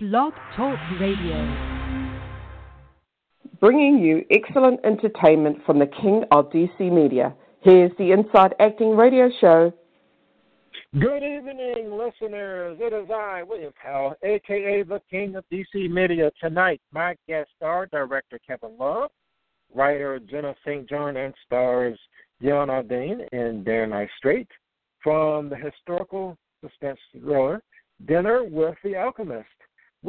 Blog Talk Radio. Bringing you excellent entertainment from the King of DC Media. Here's the Inside Acting Radio Show. Good evening, listeners. It is I, William Powell, aka the King of DC Media. Tonight, my guest star, director Kevin Love, writer Jenna St. John, and stars Dionne Audain and Darren Istrate from the historical suspense thriller Dinner with the Alchemist,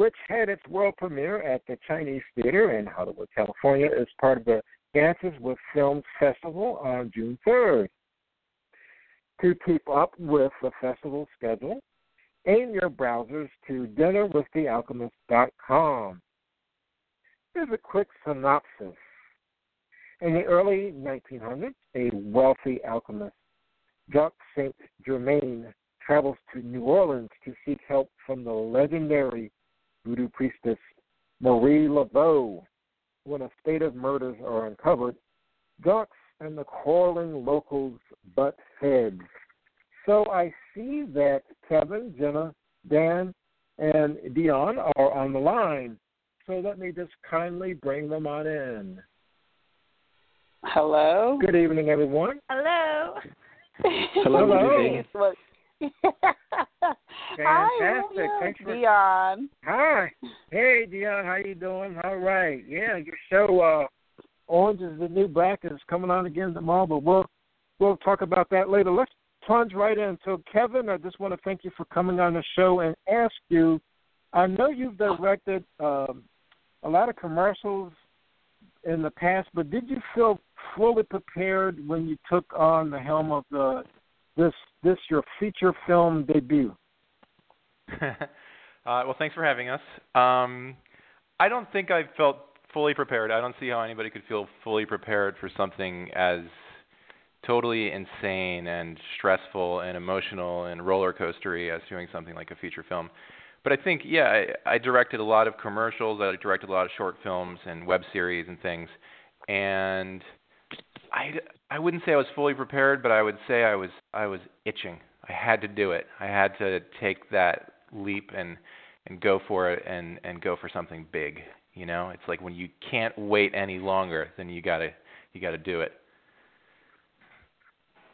which had its world premiere at the Chinese Theater in Hollywood, California, as part of the Dances with Films Festival on June 3rd. To keep up with the festival schedule, aim your browsers to dinnerwiththealchemist.com. Here's a quick synopsis. In the early 1900s, a wealthy alchemist, Jacques Saint Germain, travels to New Orleans to seek help from the legendary voodoo priestess Marie Laveau. When a state of murders are uncovered, ducks and the quarreling locals butt heads. So I see that Kevin, Jenna, Dan, and Dionne are on the line. So let me just kindly bring them on in. Hello. Good evening, everyone. Hello. Hello. Hello. Hi, Fantastic. Thanks for Dionne. Hi. Hey Dionne, how you doing? All right. Yeah, your show uh Orange is the New Black is coming on again tomorrow, but we'll we'll talk about that later. Let's plunge right in. So Kevin, I just want to thank you for coming on the show and ask you I know you've directed um a lot of commercials in the past, but did you feel fully prepared when you took on the helm of the this this your feature film debut? uh, well, thanks for having us. Um, I don't think I felt fully prepared. I don't see how anybody could feel fully prepared for something as totally insane and stressful and emotional and roller coastery as doing something like a feature film. But I think, yeah, I, I directed a lot of commercials. I directed a lot of short films and web series and things. And I, I wouldn't say I was fully prepared, but I would say I was I was itching. I had to do it. I had to take that leap and and go for it and and go for something big. You know, it's like when you can't wait any longer, then you gotta you gotta do it.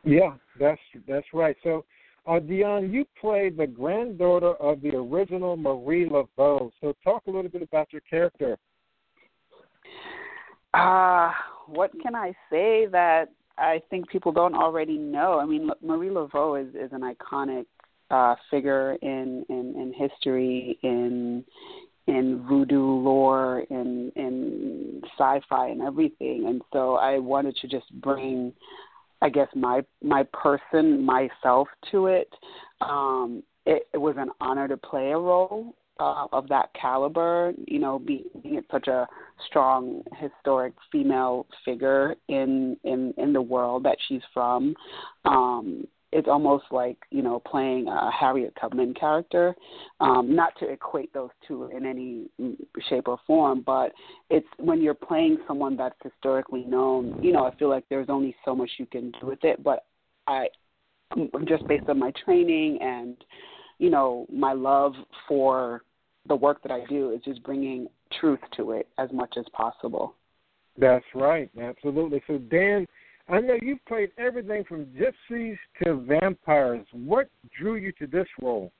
Yeah, that's that's right. So, uh, Dionne, you played the granddaughter of the original Marie Laveau. So, talk a little bit about your character. Ah, uh, what can I say that I think people don't already know? I mean, Marie Laveau is is an iconic uh, figure in, in in history, in in voodoo lore, in in sci-fi, and everything. And so I wanted to just bring, I guess, my my person, myself to it. Um, it, it was an honor to play a role uh, of that caliber, you know, being, such a strong historic female figure in in in the world that she's from. Um, it's almost like you know playing a Harriet Tubman character. Um, not to equate those two in any shape or form, but it's when you're playing someone that's historically known. You know, I feel like there's only so much you can do with it. But I, just based on my training and you know my love for the work that I do is just bringing truth to it as much as possible. That's right, absolutely. So Dan, I know you've played everything from gypsies to vampires. What drew you to this role?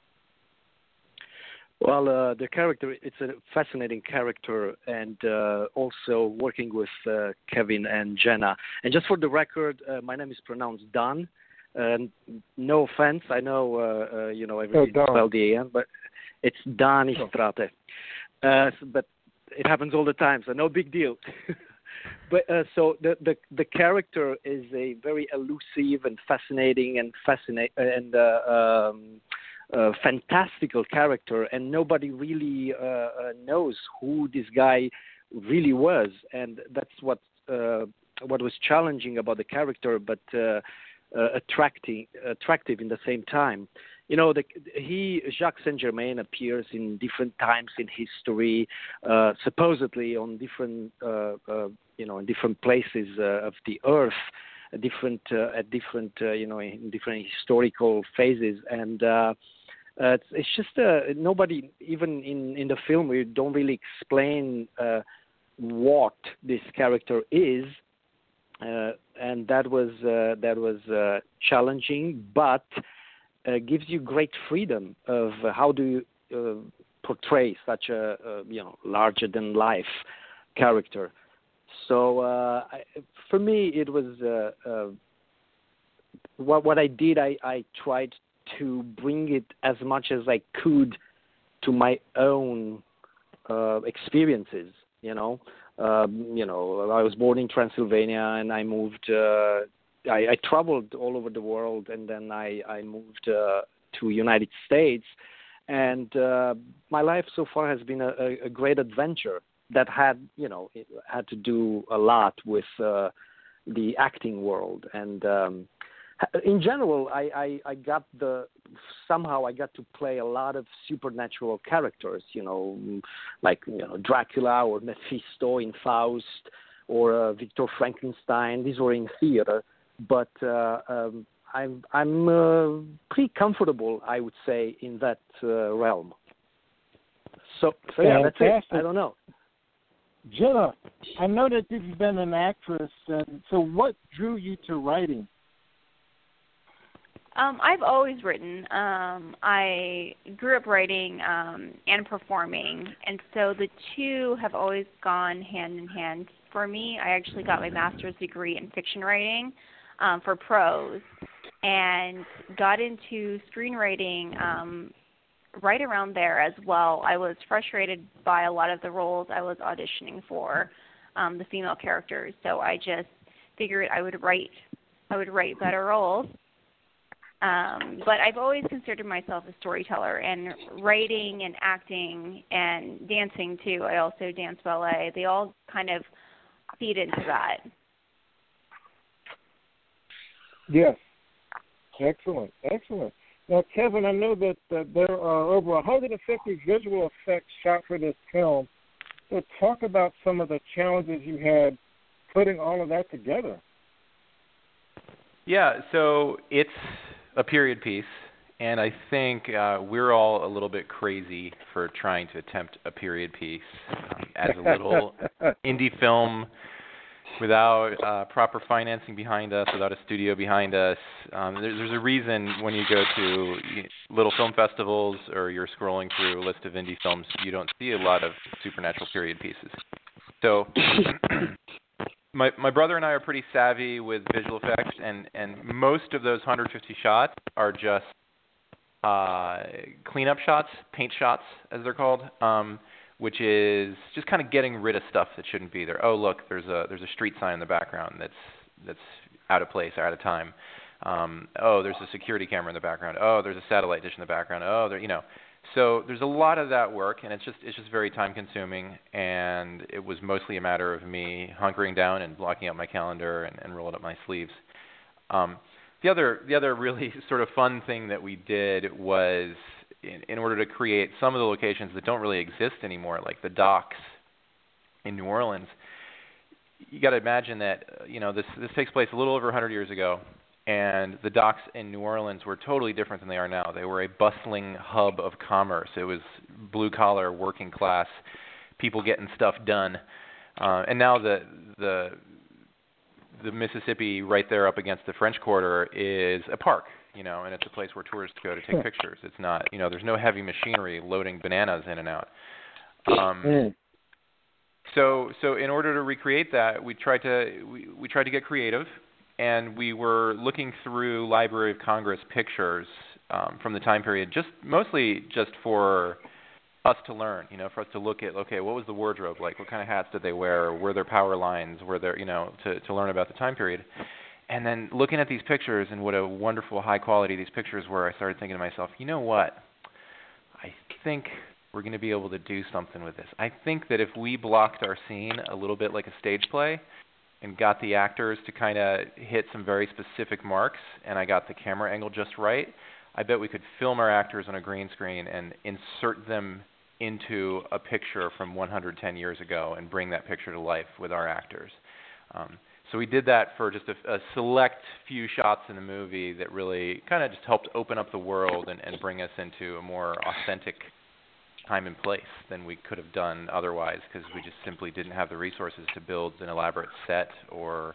Well, uh, the character, it's a fascinating character, and uh, also working with uh, Kevin and Jenna. And just for the record, uh, my name is pronounced Dan. And no offense, I know, uh, uh, you know, everything oh, spelled the A-N, but it's Dan Istrate. Uh, but it happens all the time, so no big deal. but uh, so the, the the character is a very elusive and fascinating and fascinate and uh, um, uh, fantastical character, and nobody really uh, uh, knows who this guy really was, and that's what uh, what was challenging about the character, but uh, attracting attractive in the same time. You know, the, he Jacques Saint Germain appears in different times in history, uh, supposedly on different, uh, uh, you know, in different places uh, of the earth, different uh, at different, uh, you know, in different historical phases, and Uh, it's, it's just uh, nobody, even in in the film, we don't really explain uh, what this character is, uh, and that was uh, that was uh, challenging, but uh, gives you great freedom of how do you uh, portray such a, you know larger than life character. So uh, I, for me, it was uh, uh, what what I did. I, I tried to bring it as much as I could to my own uh, experiences. You know, um, you know, I was born in Transylvania and I moved. Uh, I, I traveled all over the world, and then I I moved uh, to United States, and uh, my life so far has been a, a great adventure that had you know had to do a lot with uh, the acting world and um, in general I, I I got the somehow I got to play a lot of supernatural characters you know like you know Dracula or Mephisto in Faust or uh, Victor Frankenstein. These were in theater but uh, um, I'm I'm uh, pretty comfortable I would say in that uh, realm. So, so yeah that's it. I don't know. Jenna, I know that you've been an actress, and so what drew you to writing? Um, I've always written. Um, I grew up writing um, and performing, and so the two have always gone hand in hand for me. I actually got my master's degree in fiction writing um, for prose, and got into screenwriting um, right around there as well. I was frustrated by a lot of the roles I was auditioning for, um, the female characters. So I just figured I would write I would write better roles. Um, but I've always considered myself a storyteller and writing and acting and dancing too. I also dance ballet. They all kind of feed into that. Yes. Excellent. Excellent. Now, Kevin, I know that uh, there are over 150 visual effects shot for this film. So, talk about some of the challenges you had putting all of that together. Yeah, so it's a period piece, and I think uh, we're all a little bit crazy for trying to attempt a period piece um, as a little indie film without uh, proper financing behind us, without a studio behind us. Um, there's, there's a reason when you go to little film festivals or you're scrolling through a list of indie films, you don't see a lot of supernatural period pieces. So, my my brother and I are pretty savvy with visual effects, and and most of those 150 shots are just uh, cleanup shots, paint shots, as they're called. Um, which is just kind of getting rid of stuff that shouldn't be there. Oh, look, there's a there's a street sign in the background that's that's out of place out of time. Um, oh, there's a security camera in the background. Oh, there's a satellite dish in the background. Oh, there, you know. So there's a lot of that work, and it's just it's just very time consuming. And it was mostly a matter of me hunkering down and blocking out my calendar and, and rolling up my sleeves. Um, the other the other really sort of fun thing that we did was in, in order to create some of the locations that don't really exist anymore, like the docks in New Orleans. You got to imagine that uh, you know this this takes place a little over 100 years ago, and the docks in New Orleans were totally different than they are now. They were a bustling hub of commerce. It was blue collar, working class, people getting stuff done. Uh, and now the the the Mississippi right there up against the French Quarter is a park you know, and it's a place where tourists go to take pictures. It's not, you know, there's no heavy machinery loading bananas in and out. Um, mm. So, so in order to recreate that, we tried to we, we tried to get creative, and we were looking through Library of Congress pictures um, from the time period, just mostly just for us to learn, you know, for us to look at, okay, what was the wardrobe like? What kind of hats did they wear? Were there power lines? Were there, you know, to to learn about the time period and then looking at these pictures and what a wonderful high quality these pictures were, I started thinking to myself, you know what? I think we're going to be able to do something with this. I think that if we blocked our scene a little bit like a stage play and got the actors to kind of hit some very specific marks and I got the camera angle just right, I bet we could film our actors on a green screen and insert them into a picture from 110 years ago and bring that picture to life with our actors. Um, so we did that for just a, a select few shots in the movie that really kind of just helped open up the world and, and bring us into a more authentic time and place than we could have done otherwise because we just simply didn't have the resources to build an elaborate set or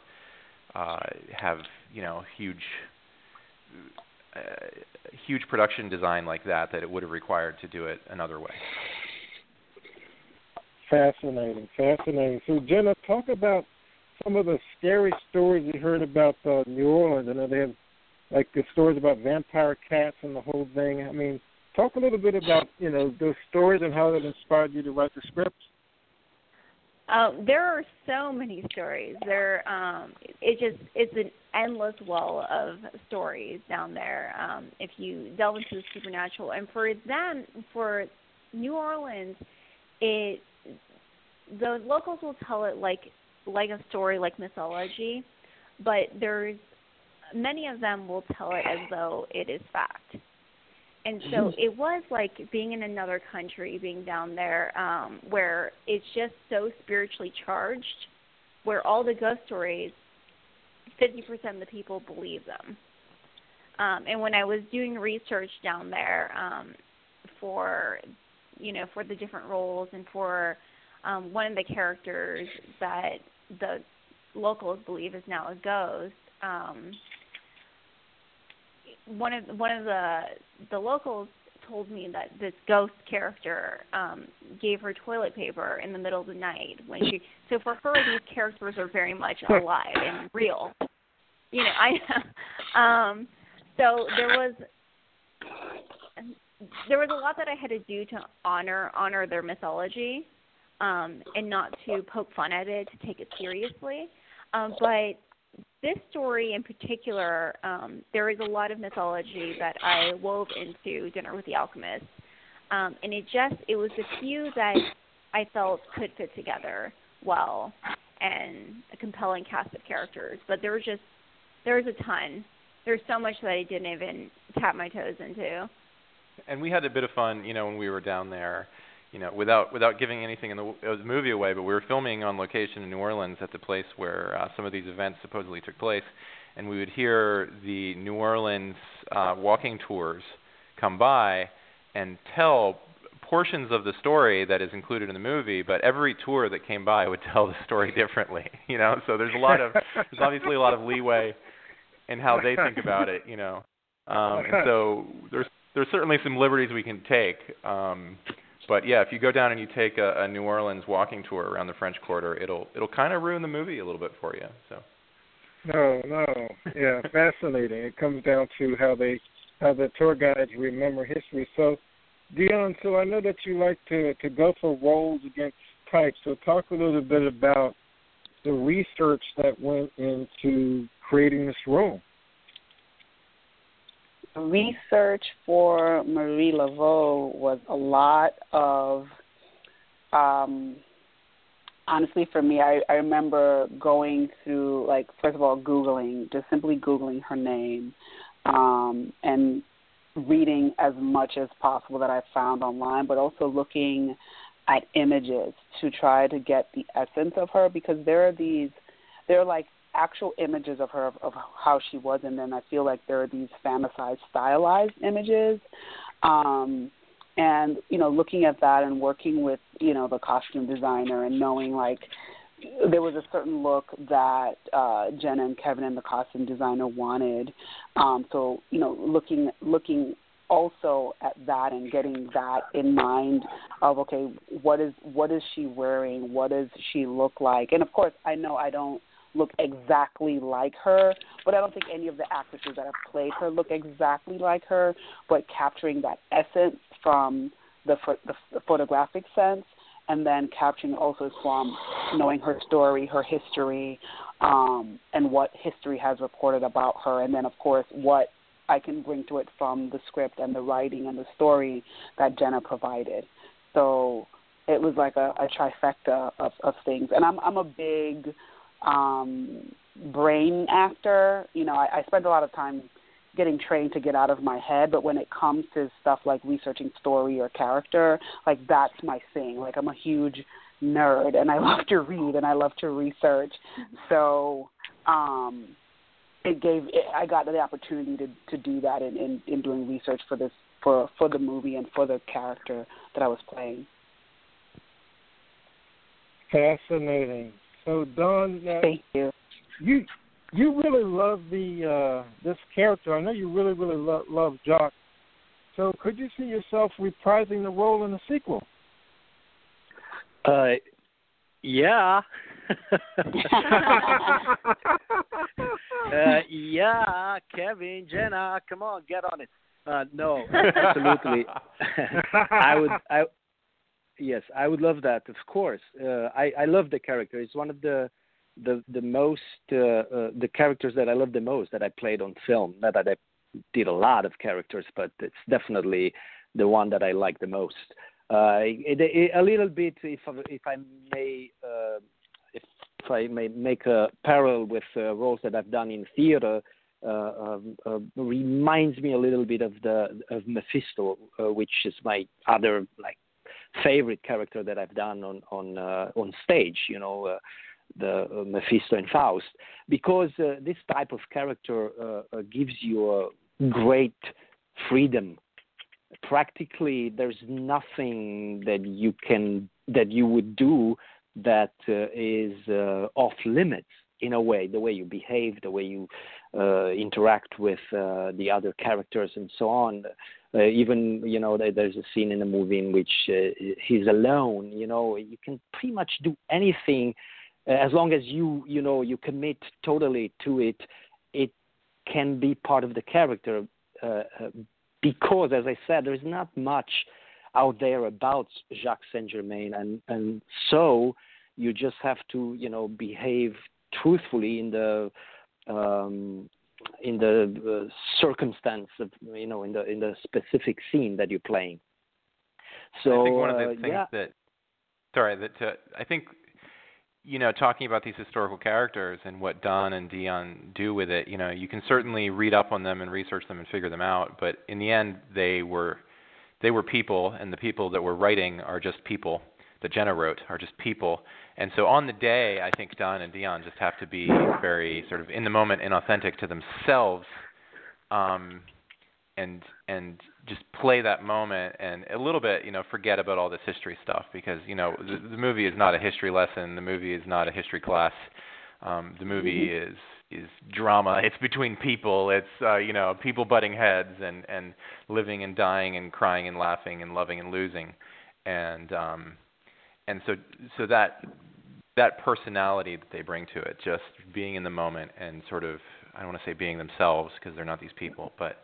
uh, have you know huge uh, huge production design like that that it would have required to do it another way. Fascinating, fascinating. So Jenna, talk about some of the scary stories you heard about uh, New Orleans. I know they have like the stories about vampire cats and the whole thing. I mean, talk a little bit about you know those stories and how that inspired you to write the script. Um, there are so many stories. There, um, it just it's an endless well of stories down there. Um, if you delve into the supernatural, and for them, for New Orleans, it the locals will tell it like like a story, like mythology, but there's many of them will tell it as though it is fact. And so it was like being in another country, being down there, um, where it's just so spiritually charged, where all the ghost stories, 50% of the people believe them. Um, and when I was doing research down there um, for, you know, for the different roles and for um, one of the characters that the locals believe is now a ghost. Um, one of one of the the locals told me that this ghost character um gave her toilet paper in the middle of the night when she so for her these characters are very much alive and real you know i um so there was there was a lot that i had to do to honor honor their mythology um, and not to poke fun at it, to take it seriously. Um, but this story in particular, um, there is a lot of mythology that I wove into Dinner with the Alchemist, um, and it just it was a few that I felt could fit together well, and a compelling cast of characters. But there was just there was a ton. There's so much that I didn't even tap my toes into. And we had a bit of fun, you know, when we were down there you know, without without giving anything in the, the movie away, but we were filming on location in New Orleans at the place where uh, some of these events supposedly took place, and we would hear the New Orleans uh, walking tours come by and tell portions of the story that is included in the movie, but every tour that came by would tell the story differently. You know, so there's a lot of there's obviously a lot of leeway in how they think about it. You know, um, and so there's there's certainly some liberties we can take. Um, but yeah, if you go down and you take a, a New Orleans walking tour around the French Quarter, it'll it'll kind of ruin the movie a little bit for you. So. No, no, yeah, fascinating. It comes down to how they how the tour guides remember history. So, Dionne, so I know that you like to to go for roles against types. So talk a little bit about the research that went into creating this role research for Marie Laveau was a lot of um honestly for me I, I remember going through like first of all Googling, just simply Googling her name, um, and reading as much as possible that I found online, but also looking at images to try to get the essence of her because there are these there are like actual images of her of, of how she was, and then I feel like there are these fantasized, stylized images. Um, and you know, looking at that and working with you know the costume designer and knowing like there was a certain look that uh, Jenna and Kevin and the costume designer wanted. Um, so you know, looking looking also at that and getting that in mind of okay, what is what is she wearing? What does she look like? And of course, I know I don't look exactly like her, but I don't think any of the actresses that have played her look exactly like her. But capturing that essence from the, the, the photographic sense, and then capturing also from knowing her story, her history, um, and what history has reported about her, and then of course what I can bring to it from the script and the writing and the story that Jenna provided. So it was like a, a trifecta of, of things, and I'm I'm a big um, brain actor. You know, I, I spend a lot of time getting trained to get out of my head, but when it comes to stuff like researching story or character, like that's my thing. Like I'm a huge nerd and I love to read and I love to research. So um, it gave it, I got the opportunity to to do that in, in in doing research for this for for the movie and for the character that I was playing. Fascinating. So, Dawn, uh, Thank you. you you really love the uh, this character. I know you really really lo- love Jacques. So, could you see yourself reprising the role in the sequel? Uh, yeah. uh, yeah, Kevin, Jenna, come on, get on it. Uh, no, absolutely. I would. I yes, I would love that. Of course, uh, I I love the character. It's one of the the the most uh, uh, the characters that I love the most that I played on film. Not that I did a lot of characters, but it's definitely the one that I like the most. Uh, it, it, a little bit, if if I may, uh, if, if I may make a parallel with uh, roles that I've done in theater, uh, um, uh, reminds me a little bit of the of Mephisto, uh, which is my other like favorite character that I've done on on uh, on stage. You know, uh, the uh, Mephisto and Faust, because uh, this type of character uh, uh, gives you a great freedom. Practically, there's nothing that you can that you would do that is off limits in a way. The way you behave, the way you interact with the other characters, and so on. Uh, even you know there's a scene in the movie in which uh, he's alone. You know, you can pretty much do anything uh, as long as you you know you commit totally to it. It can be part of the character uh, uh, because, as I said, there's not much out there about Jacques Saint Germain, and and so you just have to you know behave truthfully in the um, in the circumstance of you know in the in the specific scene that you're playing. So I think one of the things yeah. that sorry that uh, I think you know talking about these historical characters and what Don and Dionne do with it, you know, you can certainly read up on them and research them and figure them out, but in the end they were they were people and the people that were writing are just people that Jenna wrote are just people. And so on the day, I think Don and Dionne just have to be very sort of in the moment and authentic to themselves, um, and and just play that moment and a little bit, you know, forget about all this history stuff because you know the, the movie is not a history lesson. The movie is not a history class. Um, the movie is is drama. It's between people. It's uh, you know people butting heads and and living and dying and crying and laughing and loving and losing, and um, and so so that that personality that they bring to it, just being in the moment and sort of I don't want to say being themselves because they're not these people, but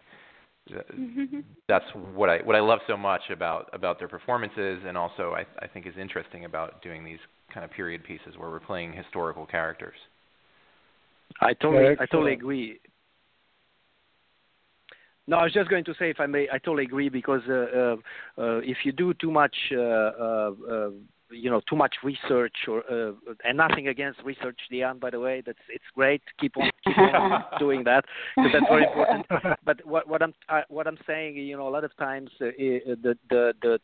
that's what I what I love so much about about their performances, and also I I think is interesting about doing these kind of period pieces where we're playing historical characters. I totally, I totally agree. No, I was just going to say, if I may, I totally agree because uh, uh, uh, if you do too much, uh, uh, uh, you know, too much research, or uh, and nothing against research, Dionne, by the way, that's it's great. Keep on, keep on doing that because that's very important. But what what I'm I, what I'm saying, you know, a lot of times uh, the the the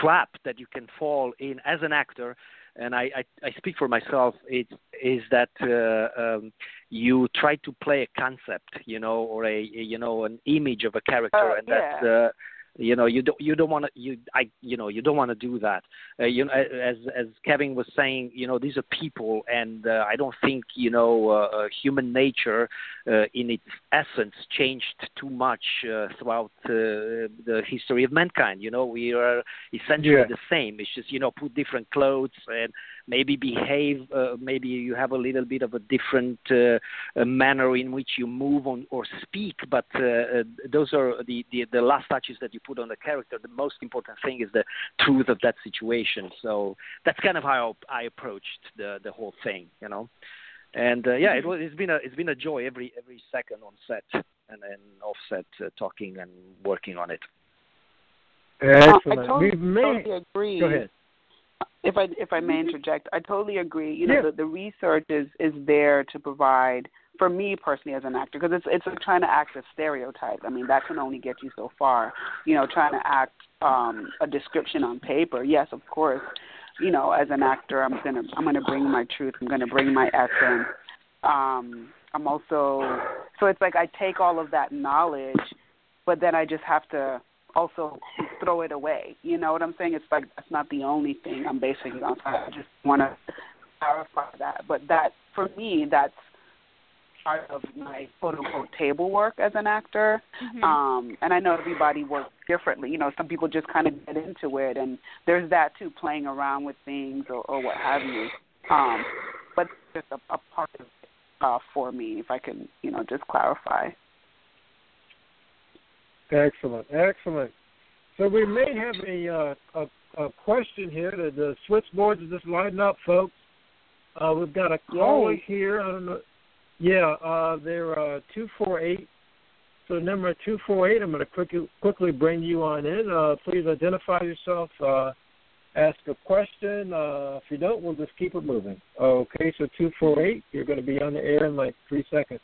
trap that you can fall in as an actor and I, I, I speak for myself, it is that uh, um, you try to play a concept, you know, or a you know an image of a character, Oh, and that's uh, you know you don't you don't want to you I you know you don't want to do that. Uh, you know, as as Kevin was saying, you know, these are people, and uh, I don't think you know uh, uh, human nature uh, in its essence changed too much uh, throughout uh, the history of mankind. You know, we are essentially Yeah. the same. It's just you know put different clothes and maybe behave. Uh, maybe you have a little bit of a different uh, uh, manner in which you move on or speak. But uh, uh, those are the, the the last touches that you put on the character. The most important thing is the truth of that situation. So that's kind of how I approached the the whole thing. You know. And uh, yeah, it was. It's been a it's been a joy every every second on set and then offset uh, talking and working on it. Excellent. Uh, I totally, We've made. totally agree. Go ahead. If I if I may interject, I totally agree. You know, Yeah. the, the research is is there to provide for me personally as an actor because it's it's like trying to act a stereotype. I mean, that can only get you so far. You know, trying to act um a description on paper. Yes, of course. You know, as an actor, I'm gonna I'm gonna bring my truth. I'm gonna bring my essence. um I'm also so it's like I take all of that knowledge, but then I just have to also throw it away. You know what I'm saying? It's like that's not the only thing I'm basing it on. So I just want to clarify that. But that for me, that's part of my quote unquote table work as an actor. Mm-hmm. Um, and I know everybody works differently. You know, some people just kind of get into it, and there's that too, playing around with things or, or what have you. Um, but just a, a part of it uh, for me, if I can, you know, just clarify. Excellent, excellent. So we may have a uh, a, a question here. The, the switchboards are just lighting up, folks. Uh, we've got a caller here. I don't know. Yeah, uh, they're uh, two four eight. So number two four eight. I'm going to quickly quickly bring you on in. Uh, please identify yourself. Uh, ask a question. Uh, if you don't, we'll just keep it moving. Okay, so two four eight. You're going to be on the air in like three seconds.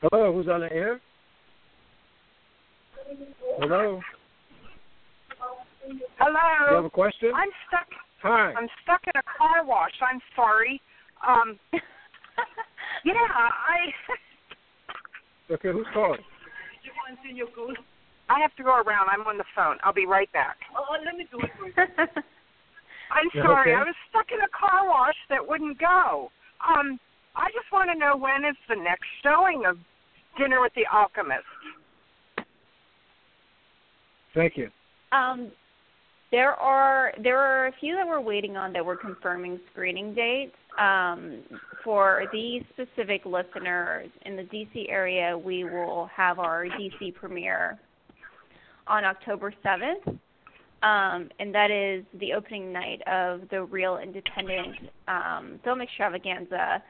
Hello, who's on the air? Hello. Hello. You have a question? I'm stuck. Hi. I'm stuck in a car wash. I'm sorry. Um, yeah, I. Okay, who's calling? I have to go around. I'm on the phone. I'll be right back. Oh, let me do it. I'm sorry. okay. I was stuck in a car wash that wouldn't go. Um, I just want to know when is the next showing of Dinner with the Alchemist. Thank you. Um, there are there are a few that we're waiting on that we're confirming screening dates. Um, for these specific listeners in the DC area, we will have our DC premiere on October seventh, um, and that is the opening night of the Reel Independent um, Film Extravaganza.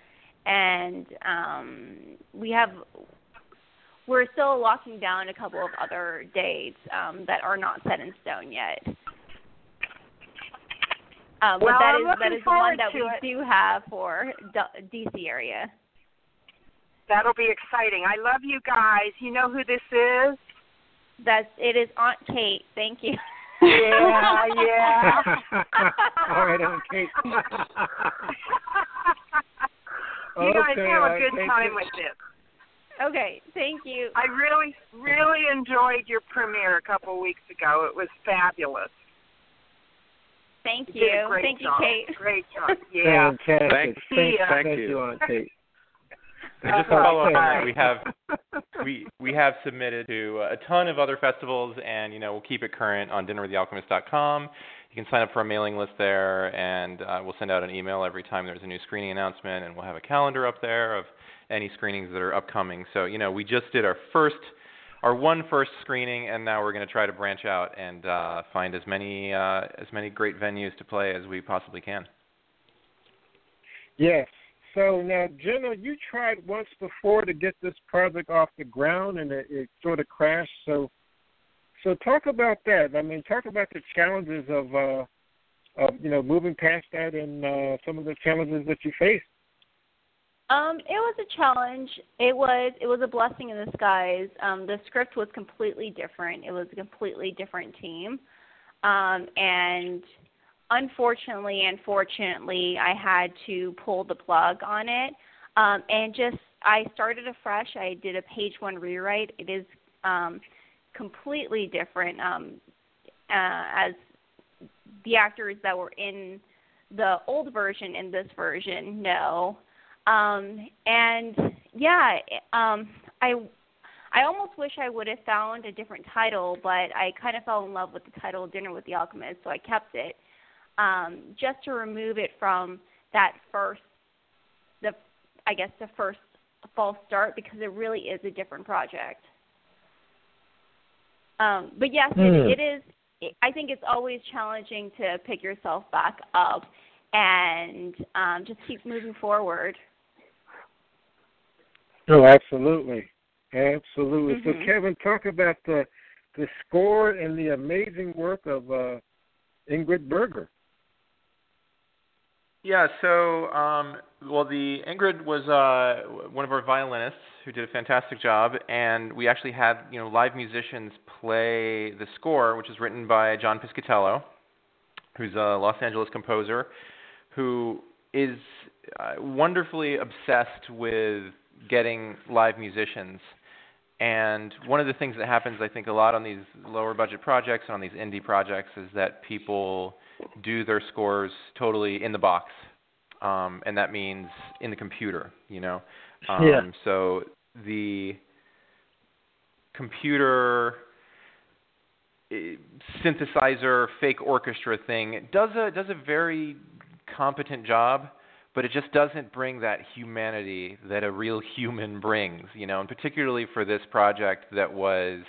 And um, we have we're still locking down a couple of other dates um, that are not set in stone yet. Um, Well, but that I'm is that looking is the one that we it. do have for D- DC area. That'll be exciting. I love you guys. You know who this is? That's it is Aunt Kate. Thank you. Yeah, yeah. All right, Aunt Kate. you guys Okay, have a good Kate. time with this. Okay, thank you. I really, really enjoyed your premiere a couple of weeks ago. It was fabulous. Thank You you. great Thank you. Kate. Great job. Yeah. Fantastic. Thank- thank, thank thank you. you, Aunt Kate. And just to follow up on that, we have we we have submitted to a ton of other festivals, and you know we'll keep it current on dinnerwiththealchemist.com. You can sign up for a mailing list there, and uh, we'll send out an email every time there's a new screening announcement, and we'll have a calendar up there of any screenings that are upcoming. So you know we just did our first, our one first screening, and now we're going to try to branch out and uh, find as many uh, as many great venues to play as we possibly can. Yes. So now, Jenna, you tried once before to get this project off the ground, and it, it sort of crashed. So, so talk about that. I mean, talk about the challenges of, uh, of you know, moving past that, and uh, some of the challenges that you faced. Um, it was a challenge. It was it was a blessing in disguise. Um, the script was completely different. It was a completely different team, um, and unfortunately and fortunately, I had to pull the plug on it. Um, and just I started afresh. I did a page one rewrite. It is um, completely different um, uh, as the actors that were in the old version and this version know. Um, and yeah, um, I I almost wish I would have found a different title, but I kind of fell in love with the title Dinner with the Alchemist, so I kept it um, just to remove it from that first, the I guess the first false start because it really is a different project. Um, but yes, Hmm. it, it is. I think it's always challenging to pick yourself back up and um, just keep moving forward. Oh, absolutely, absolutely. So, Mhm. Kevin, talk about the the score and the amazing work of uh, Ingrid Berger. Yeah, so um, well, the Ingrid was uh, one of our violinists who did a fantastic job, and we actually had you know live musicians play the score, which is written by John Piscatello, who's a Los Angeles composer, who is uh, wonderfully obsessed with getting live musicians. And one of the things that happens, I think, a lot on these lower budget projects and on these indie projects is that people do their scores totally in the box, um, and that means in the computer. You know, um, Yeah. so the computer eh, synthesizer fake orchestra thing does a does a very competent job but it just doesn't bring that humanity that a real human brings you know and particularly for this project that was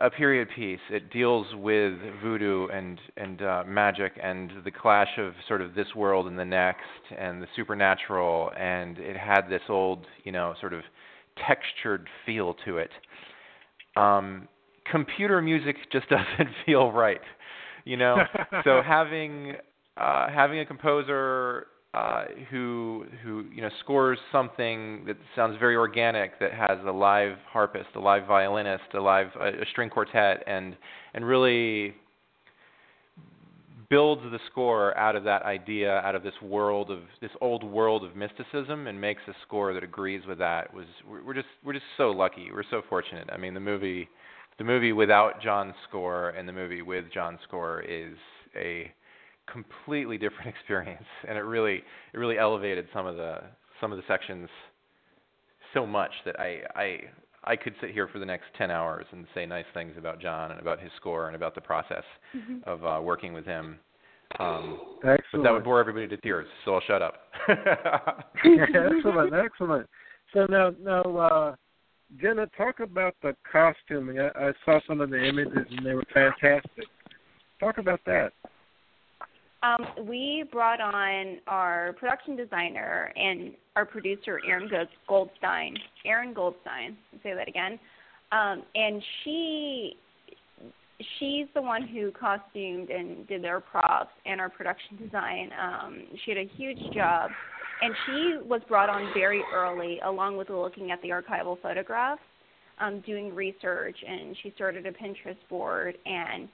a- period piece. It deals with voodoo and and uh, magic and the clash of sort of this world and the next and the supernatural and it had this old you know sort of textured feel to it. Um computer music just doesn't feel right you know? So having uh having a composer uh who who you know scores something that sounds very organic that has a live harpist a live violinist a live a, a string quartet and and really builds the score out of that idea out of this world of this old world of mysticism and makes a score that agrees with that. Was we're just we're just so lucky. We're so fortunate. I mean the movie the movie without John's score and the movie with John's score is a completely different experience, and it really it really elevated some of the some of the sections so much that I I I could sit here for the next ten hours and say nice things about John and about his score and about the process of uh, working with him. Um, but that would bore everybody to tears, so I'll shut up. excellent, excellent. So now, now, uh, Jenna, talk about the costuming. I, I saw some of the images and they were fantastic. Talk about that. Um, we brought on our production designer and our producer, Erin Goldstein. Erin Goldstein. Say that again. Um, and she she's the one who costumed and did their props and our production design. Um, she had a huge job, and she was brought on very early, along with looking at the archival photographs, um, doing research, and she started a Pinterest board and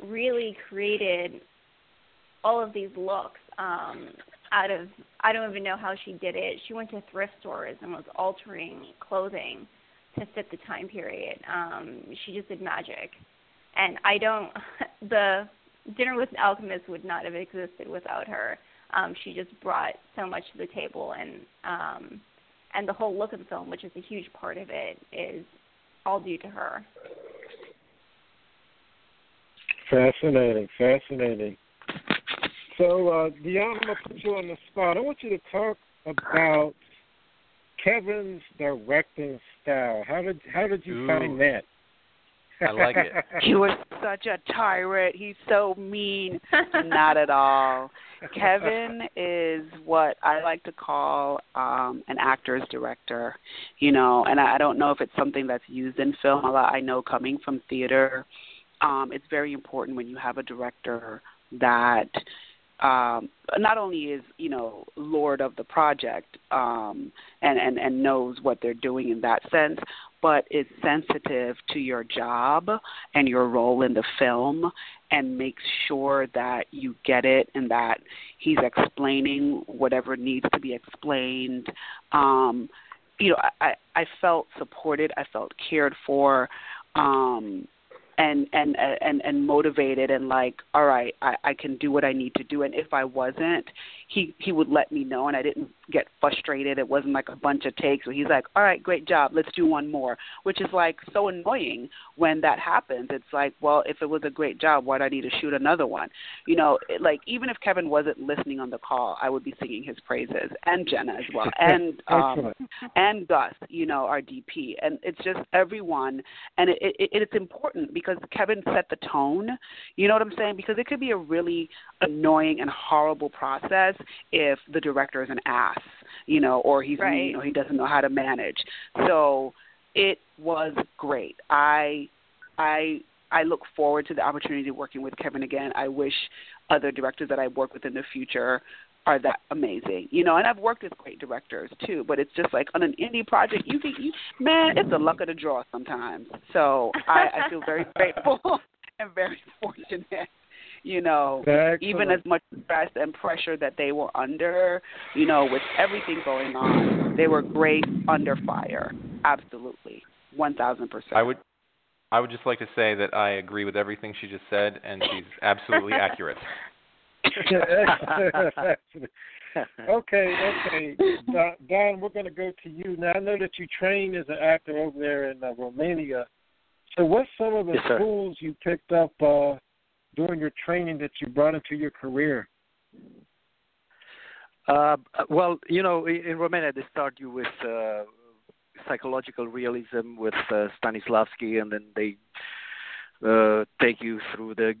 really created all of these looks um, out of I don't even know how she did it. She went to thrift stores and was altering clothing to fit the time period. Um, she just did magic, and I don't. The dinner with an alchemist would not have existed without her. Um, she just brought so much to the table, and um, and the whole look of the film, which is a huge part of it, is all due to her. Fascinating, fascinating. So, uh, Deanna, I'm gonna put you on the spot. I want you to talk about Kevin's directing style. How did how did you Ooh. find that? I like it. He was such a tyrant. He's so mean. Not at all. Kevin is what I like to call um an actor's director, you know, and I I don't know if it's something that's used in film a lot. I know coming from theater, um, it's very important when you have a director that um not only is you know lord of the project um and and and knows what they're doing in that sense but is sensitive to your job and your role in the film and makes sure that you get it and that he's explaining whatever needs to be explained. Um you know i i felt supported. I felt cared for. Um and and and and motivated and like all right i i can do what i need to do. And if i wasn't he he would let me know and i didn't get frustrated. It wasn't like a bunch of takes where he's like all right great job let's do one more which is like so annoying when that happens. It's like well if it was a great job why do i need to shoot another one? You know it, like even if kevin wasn't listening on the call i would be singing his praises and jenna as well and um and Gus, you know, our DP, and it's just everyone, and it, it, it's important because Kevin set the tone. You know what I'm saying? Because it could be a really annoying and horrible process if the director is an ass, you know, or he's Right. mean or he doesn't know how to manage. So it was great. I I I look forward to the opportunity of working with Kevin again. I wish other directors that I work with in the future are that amazing. You know, and I've worked with great directors too, but it's just like on an indie project, you can you man, it's the luck of the draw sometimes. So I, I feel very grateful and very fortunate you know, Excellent. even as much stress and pressure that they were under, you know, with everything going on, they were great under fire. Absolutely, one thousand percent. I would I would just like to say that I agree with everything she just said, and she's absolutely accurate. okay, okay. Don, Don, we're going to go to you now. I know that you trained as an actor over there in uh, Romania. So, what's some of the Yes, sir. tools you picked up uh, during your training that you brought into your career? Uh, well, you know, in, Romania they start you with uh, psychological realism with uh, Stanislavski, and then they uh, take you through the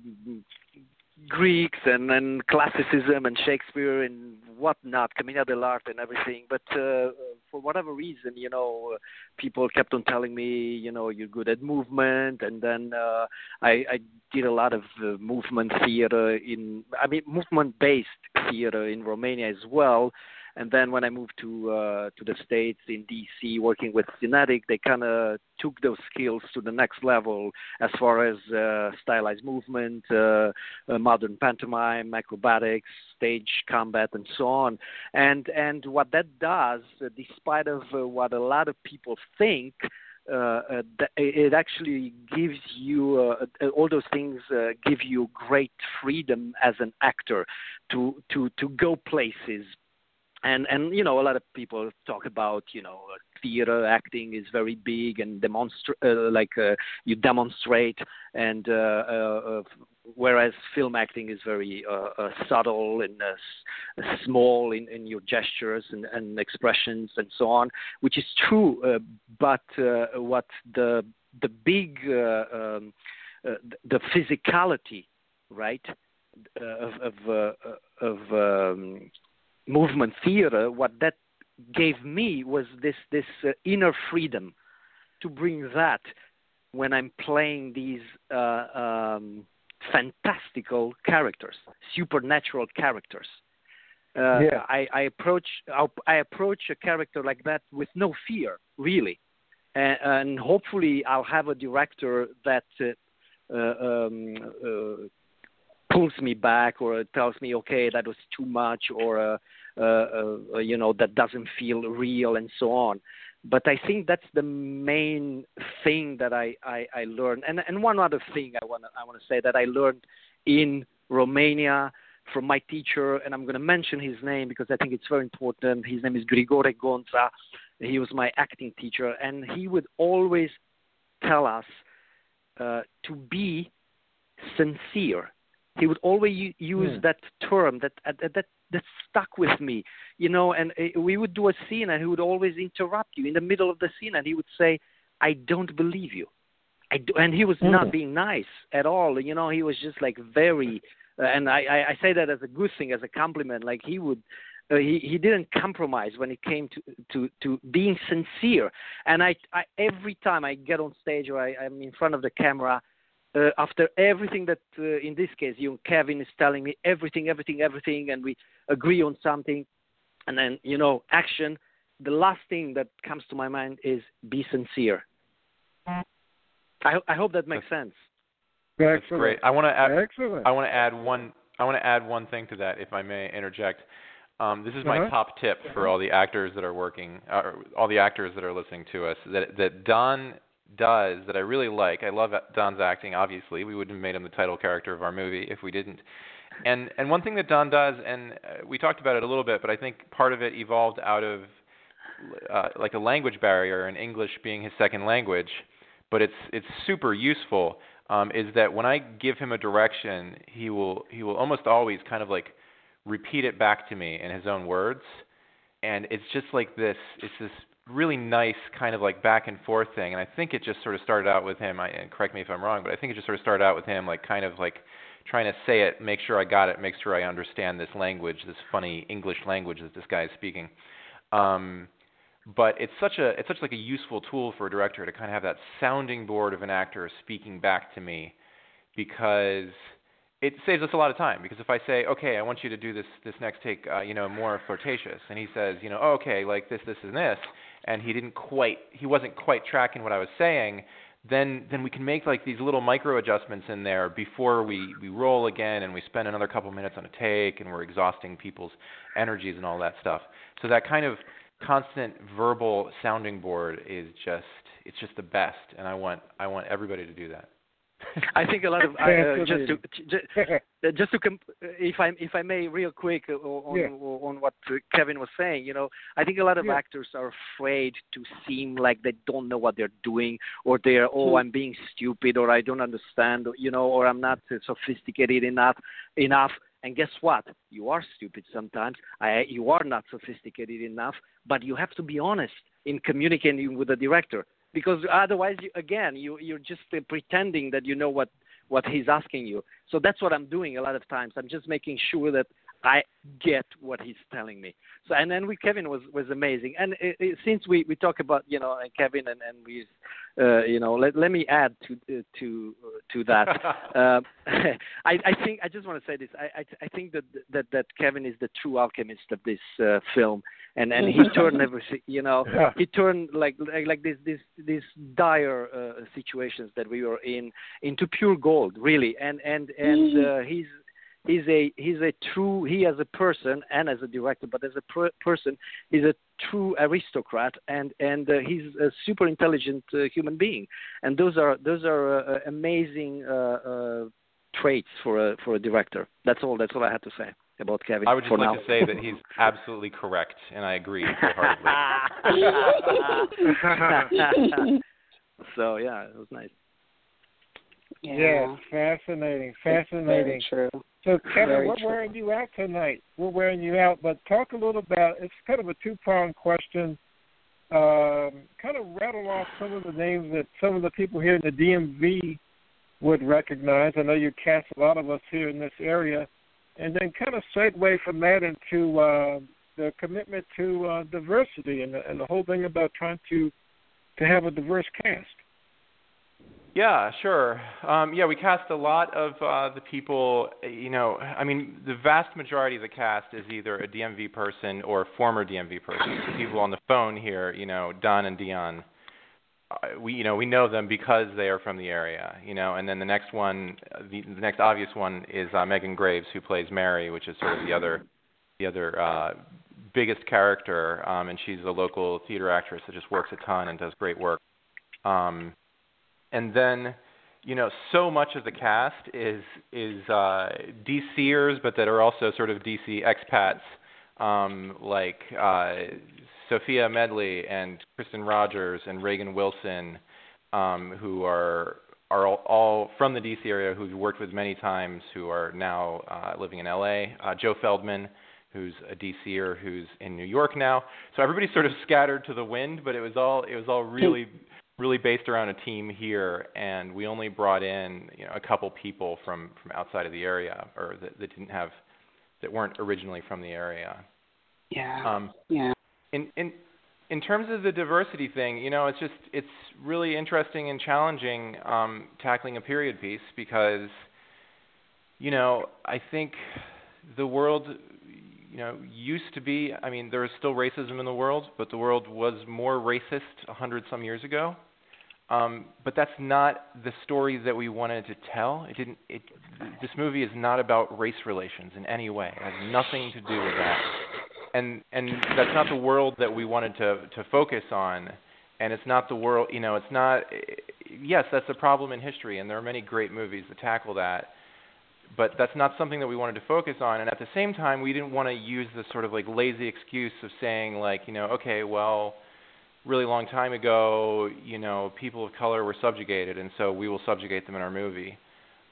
Greeks and then classicism and Shakespeare and whatnot, Commedia dell'arte and everything. But uh, for whatever reason, you know, people kept on telling me, you know, you're good at movement, and then uh, I, I did a lot of uh, movement theater in, I mean, movement-based theater in Romania as well. And then when I moved to uh, to the states in DC, working with Synetic, they kind of took those skills to the next level as far as uh, stylized movement, uh, uh, modern pantomime, acrobatics, stage combat, and so on. And and what that does, despite of uh, what a lot of people think, uh, uh, it actually gives you uh, all those things uh, give you great freedom as an actor to to to go places and and you know a lot of people talk about you know uh, theater acting is very big and demonstrate uh, like uh, you demonstrate and uh, uh, uh, whereas film acting is very subtle and small in, in your gestures and, and expressions and so on which is true but what the the big um, the physicality right of of of um, movement theater, what that gave me was this this uh, inner freedom to bring that when I'm playing these uh, um, fantastical characters, supernatural characters. Uh, Yeah. I, I approach I approach a character like that with no fear, really, and, and hopefully I'll have a director that uh, uh, um, uh, pulls me back or tells me, okay, that was too much, or uh, uh, uh, you know that doesn't feel real, and so on. But I think that's the main thing that I, I, I learned. And and one other thing I want to I want to say that I learned in Romania from my teacher, and I'm going to mention his name because I think it's very important. His name is Grigore Gonza. He was my acting teacher, and he would always tell us uh, to be sincere. He would always use Hmm. that term that uh, that that that stuck with me, you know. And uh, we would do a scene, and he would always interrupt you in the middle of the scene, and he would say, "I don't believe you." I do, and he was Hmm. not being nice at all. You know, he was just like very, uh, and I, I, I say that as a good thing, as a compliment. Like he would, uh, he he didn't compromise when it came to to to being sincere. And I, I every time I get on stage or I, I'm in front of the camera, uh, after everything that uh, in this case you Kevin is telling me everything, everything, everything, and we agree on something, and then you know action. The last thing that comes to my mind is be sincere. I, ho- I hope that makes sense. That's Excellent. great. I want to add Excellent. I want to add one. I want to add one thing to that, if I may interject. Um, this is my Uh-huh. top tip for all the actors that are working, uh, all the actors that are listening to us. That that Don does that I really like. I love Don's acting. Obviously, we wouldn't have made him the title character of our movie if we didn't. And and one thing that Don does, and uh, we talked about it a little bit, but I think part of it evolved out of uh, like a language barrier and English being his second language, but it's it's super useful. Um, is that when I give him a direction, he will he will almost always kind of like repeat it back to me in his own words, and it's just like this. It's this really nice kind of like back and forth thing. And I think it just sort of started out with him. I, and correct me if I'm wrong, but I think it just sort of started out with him like kind of like trying to say it, make sure I got it, make sure I understand this language, this funny English language that this guy is speaking. Um, but it's such a it's such like a useful tool for a director to kind of have that sounding board of an actor speaking back to me because it saves us a lot of time because if I say, okay, I want you to do this this next take, uh, you know, more flirtatious, and he says, you know, oh, okay, like this, this, and this, and he didn't quite, he wasn't quite tracking what I was saying, then then we can make like these little micro adjustments in there before we we roll again and we spend another couple minutes on a take and we're exhausting people's energies and all that stuff. So that kind of constant verbal sounding board is just it's just the best and I want I want everybody to do that. I think a lot of uh, just to just, just to comp- if I if I may real quick uh, on yeah. on what Kevin was saying, you know, I think a lot of yeah. actors are afraid to seem like they don't know what they're doing, or they're oh I'm being stupid, or I don't understand, or, you know, or I'm not sophisticated enough enough. And guess what? You are stupid sometimes. I, you are not sophisticated enough, but you have to be honest in communicating with the director because otherwise you, again you you're just uh, pretending that you know what what he's asking you. So that's what i'm doing a lot of times. I'm just making sure that i get what he's telling me. So and then with kevin was was amazing. And it, uh, it, uh, since we we talk about you know kevin and and we uh, you know let let me add to uh, to to that. Uh, i i think i just want to say this. I i, I think that that that kevin is the true alchemist of this uh, film and and he turned everything you know yeah. he turned like like like this this these dire uh, situations that we were in into pure gold really. And and and uh, he's he's a he's a true he as a person and as a director but as a per- person he's a true aristocrat and and uh, he's a super intelligent uh, human being. And those are those are uh, amazing uh, uh, traits for a for a director. That's all that's all i had to say about Kevin. I would just for like now. to say that he's absolutely correct, and I agree wholeheartedly. so yeah, it was nice. Yeah, fascinating, fascinating. Very true. So Kevin, Very we're true. wearing you out tonight. We're wearing you out, but talk a little about. It's kind of a two-pronged question. Um, kind of rattle off some of the names that some of the people here in the DMV would recognize. I know you cast a lot of us here in this area, and then kind of segue from that into uh, the commitment to uh, diversity and the, and the whole thing about trying to to have a diverse cast. Yeah, sure. Um, yeah, we cast a lot of uh, the people. You know, I mean, the vast majority of the cast is either a DMV person or a former DMV person. The people on the phone here, you know, Don and Dionne. Uh, we, you know, we know them because they are from the area. You know, and then the next one, the, the next obvious one is uh, Megan Graves, who plays Mary, which is sort of the other, the other uh, biggest character. Um, and she's a local theater actress that just works a ton and does great work. Um, and then you know so much of the cast is is uh DCers but that are also sort of DC expats um like uh Sophia Medley and Kristen Rogers and Reagan Wilson um who are are all, all from the DC area who we've worked with many times who are now uh living in LA uh Joe Feldman who's a DCer who's in New York now so everybody's sort of scattered to the wind but it was all it was all really really based around a team here, and we only brought in you know a couple people from from outside of the area or that, that didn't have that weren't originally from the area. Yeah. Um, yeah. In in in terms of the diversity thing, you know, it's just it's really interesting and challenging um, tackling a period piece because you know I think the world you know used to be I mean there is still racism in the world, but the world was more racist a hundred some years ago. Um, but that's not the story that we wanted to tell. It didn't. It, this movie is not about race relations in any way. It has nothing to do with that. And and that's not the world that we wanted to to focus on. And it's not the world. You know, it's not. Yes, that's a problem in history, and there are many great movies that tackle that. But that's not something that we wanted to focus on. And at the same time, we didn't want to use this sort of like lazy excuse of saying like, you know, okay, well really long time ago, you know, people of color were subjugated, and so we will subjugate them in our movie.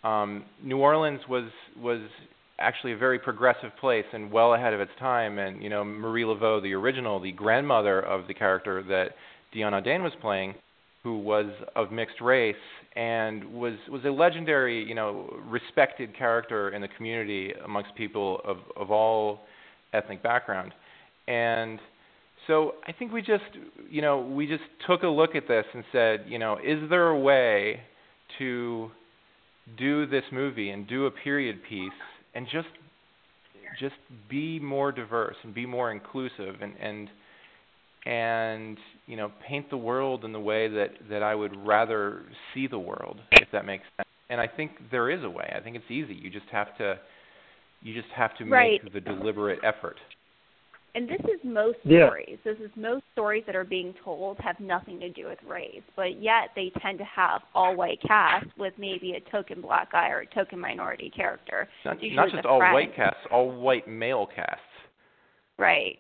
Um, New Orleans was was actually a very progressive place and well ahead of its time. And you know, Marie Laveau, the original, the grandmother of the character that Dionne Audain was playing, who was of mixed race and was was a legendary, you know, respected character in the community amongst people of of all ethnic background. And so I think we just, you know, we just took a look at this and said, you know, is there a way to do this movie and do a period piece and just just be more diverse and be more inclusive and and and you know paint the world in the way that that I would rather see the world, if that makes sense. And I think there is a way. I think it's easy. You just have to you just have to Right. make the deliberate effort. And this is most Yeah. stories. This is most stories that are being told have nothing to do with race, but yet they tend to have all white cast with maybe a token black guy or a token minority character. Not, not just all friend. white casts, all white male casts. Right.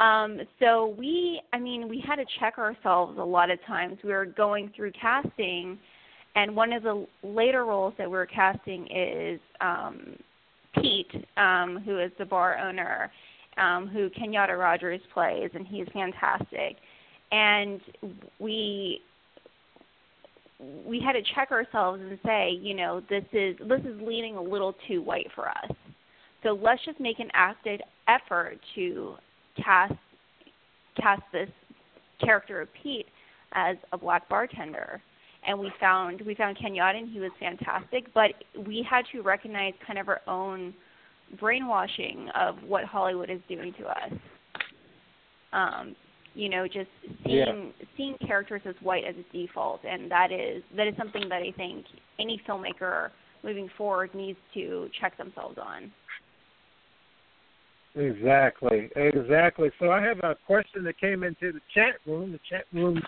Um, so we, I mean, we had to check ourselves a lot of times. We were going through casting, and one of the later roles that we were casting is um, Pete, um, who is the bar owner, um, who Kenyatta Rogers plays, and he's fantastic. And we we had to check ourselves and say, you know, this is this is leaning a little too white for us. So let's just make an active effort to cast cast this character of Pete as a black bartender. And we found we found Kenyatta and he was fantastic, but we had to recognize kind of our own brainwashing of what Hollywood is doing to us. Um, you know, just seeing seeing characters as white as a default and that is that is something that I think any filmmaker moving forward needs to check themselves on. Exactly, exactly. So I have a question that came into the chat room. The chat room's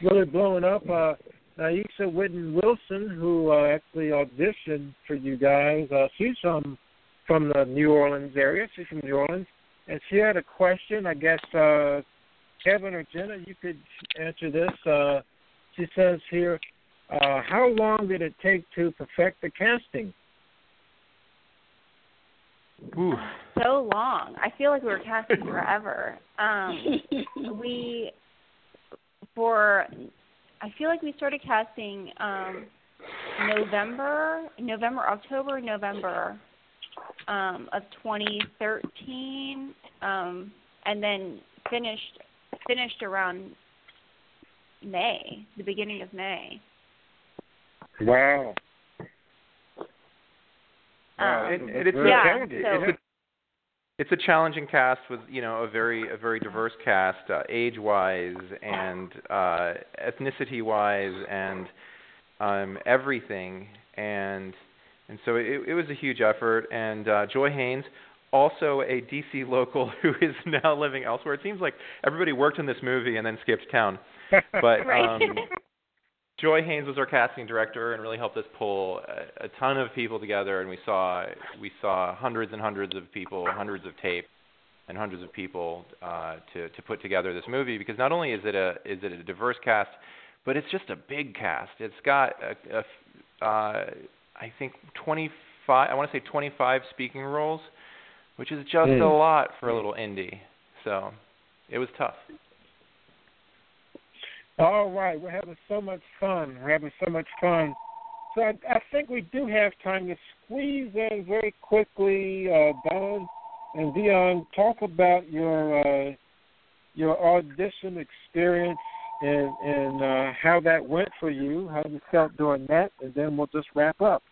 really blowing up. Uh, Naisha Whitten Wilson, who uh, actually auditioned for you guys, uh, she's from from the New Orleans area. She's from New Orleans, and she had a question. I guess uh, Kevin or Jenna, you could answer this. Uh, she says here, uh, how long did it take to perfect the casting? Ooh. so long. I feel like we were casting forever. Um, we for I feel like we started casting um, November, November, October, November um, of 2013, um, and then finished finished around May, the beginning of May. Wow. Um, it, it, it's Yeah, so- it's a it's a challenging cast with you know a very a very diverse cast uh, age wise and uh, ethnicity wise and um, everything and and so it, it was a huge effort and uh, Joy Haynes also a DC local who is now living elsewhere. It seems like everybody worked in this movie and then skipped town. But Right. um, Joy Haynes was our casting director and really helped us pull a, a ton of people together. And we saw we saw hundreds and hundreds of people, hundreds of tape, and hundreds of people uh, to to put together this movie. Because not only is it a is it a diverse cast, but it's just a big cast. It's got a, a uh, I think 25. I want to say 25 speaking roles, which is just Mm. a lot for a little indie. So it was tough. All right, we're having so much fun. We're having so much fun. So I, I think we do have time to squeeze in very quickly, uh, Don and Dionne. Talk about your uh, your audition experience and and uh, how that went for you, how you felt doing that, and then we'll just wrap up.